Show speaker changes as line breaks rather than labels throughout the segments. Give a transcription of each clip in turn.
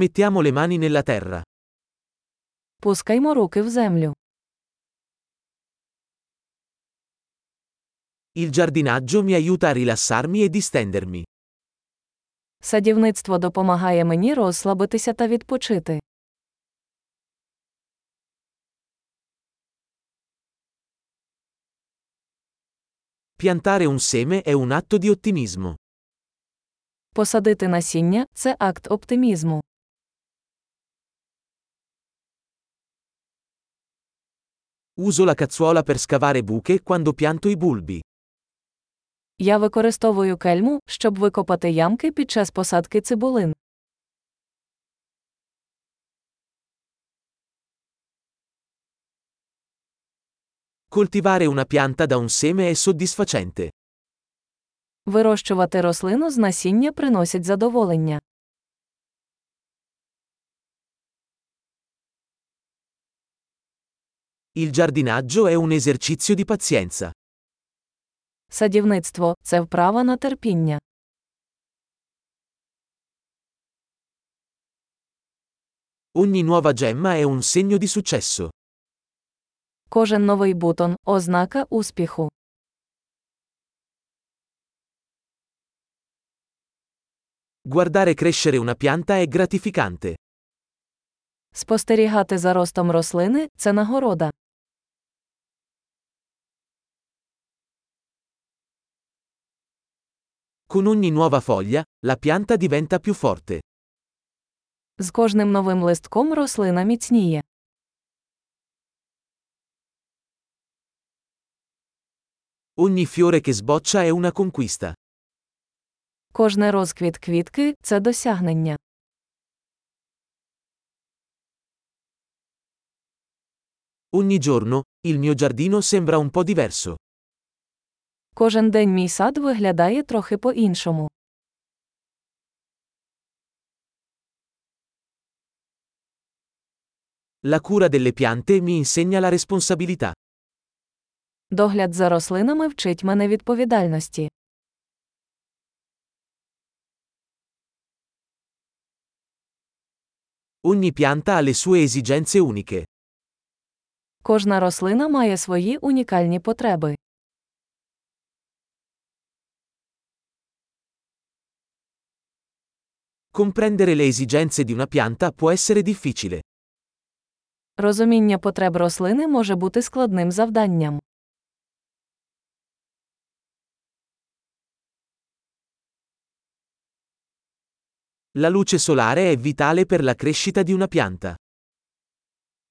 Mettiamo le mani nella terra.
Пускаймо руки в землю.
Il giardinaggio mi aiuta a rilassarmi e distendermi.
Садівництво допомагає мені розслабитися та відпочити.
Piantare un seme è un atto di ottimismo.
Посадити насіння це акт оптимізму.
Uso la cazzuola per scavare buche quando pianto i bulbi.
Я використовую кельму, щоб викопати ямки під час посадки цибулин.
Coltivare una pianta da un seme è soddisfacente.
Вирощувати рослину з насіння приносить задоволення.
Il giardinaggio è un esercizio di pazienza.
Садівництво це вправа на терпіння.
Ogni nuova gemma è un segno di successo.
Кожен новий бутон ознака успіху.
Guardare crescere una pianta è gratificante.
Спостерігати за ростом рослини це нагорода.
Con ogni nuova foglia, la pianta diventa più forte.
З кожним новим листком рослина міцніє.
Ogni fiore che sboccia è una conquista.
Кожний розквіт квітки це досягнення.
Ogni giorno, il mio giardino sembra un po' diverso.
Кожен день мій сад виглядає трохи по-іншому.
La cura delle piante mi insegna la responsabilità.
Догляд за рослинами вчить мене відповідальності.
Ogni pianta ha le sue esigenze uniche.
Кожна рослина має свої унікальні потреби.
Comprendere le esigenze di una pianta può essere difficile.
Розуміння потреб рослини може бути складним завданням.
La luce solare è vitale per la crescita di una pianta.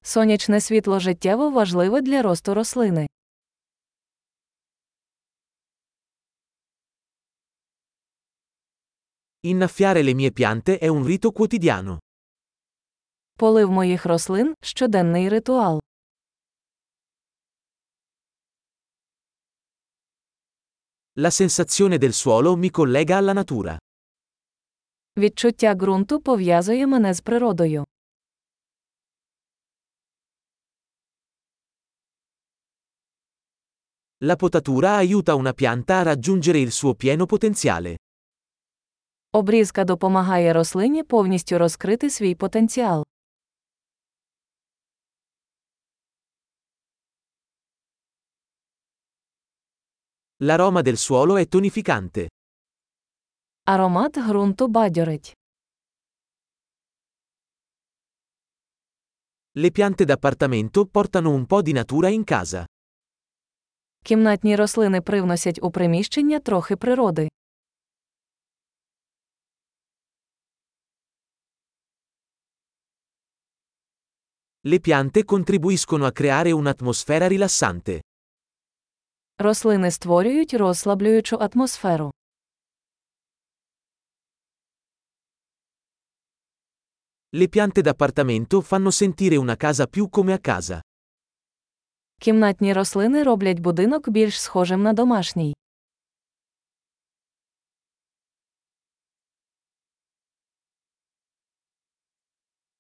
Сонячне світло життєво важливе для росту рослини.
Innaffiare le mie piante è un rito quotidiano.
Полив моїх рослин щоденний ритуал.
La sensazione del suolo mi collega alla natura.
Відчуття ґрунту пов'язує мене з природою.
La potatura aiuta una pianta a raggiungere il suo pieno potenziale.
Обрізка допомагає рослині повністю розкрити свій потенціал.
L'aroma del suolo è tonificante.
Аромат ґрунту бадьорить.
Le piante d'appartamento portano un po' di natura in casa.
Кімнатні рослини привносять у приміщення трохи природи.
Le piante contribuiscono a creare un'atmosfera rilassante.
Рослини створюють розслаблюючу атмосферу.
Le piante d'appartamento fanno sentire una casa più come a casa.
Кімнатні рослини роблять будинок більш схожим на домашній.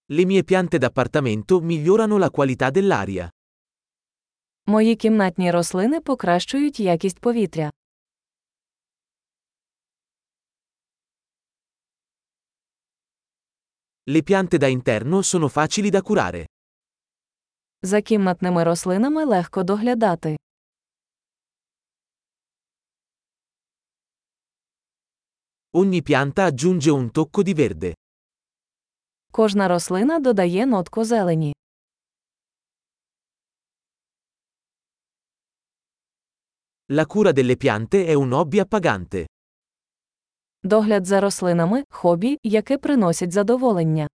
Le mie piante d'appartamento migliorano la qualità dell'aria.
Мої кімнатні рослини покращують якість повітря.
Le piante da interno sono facili da curare.
За кімнатними рослинами легко доглядати.
Ogni pianta aggiunge un tocco di verde.
Кожна рослина додає нотку зелені.
La cura delle piante è un hobby appagante.
Догляд за рослинами хобі, яке приносить задоволення.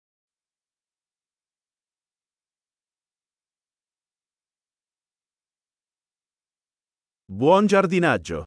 Buon giardinaggio!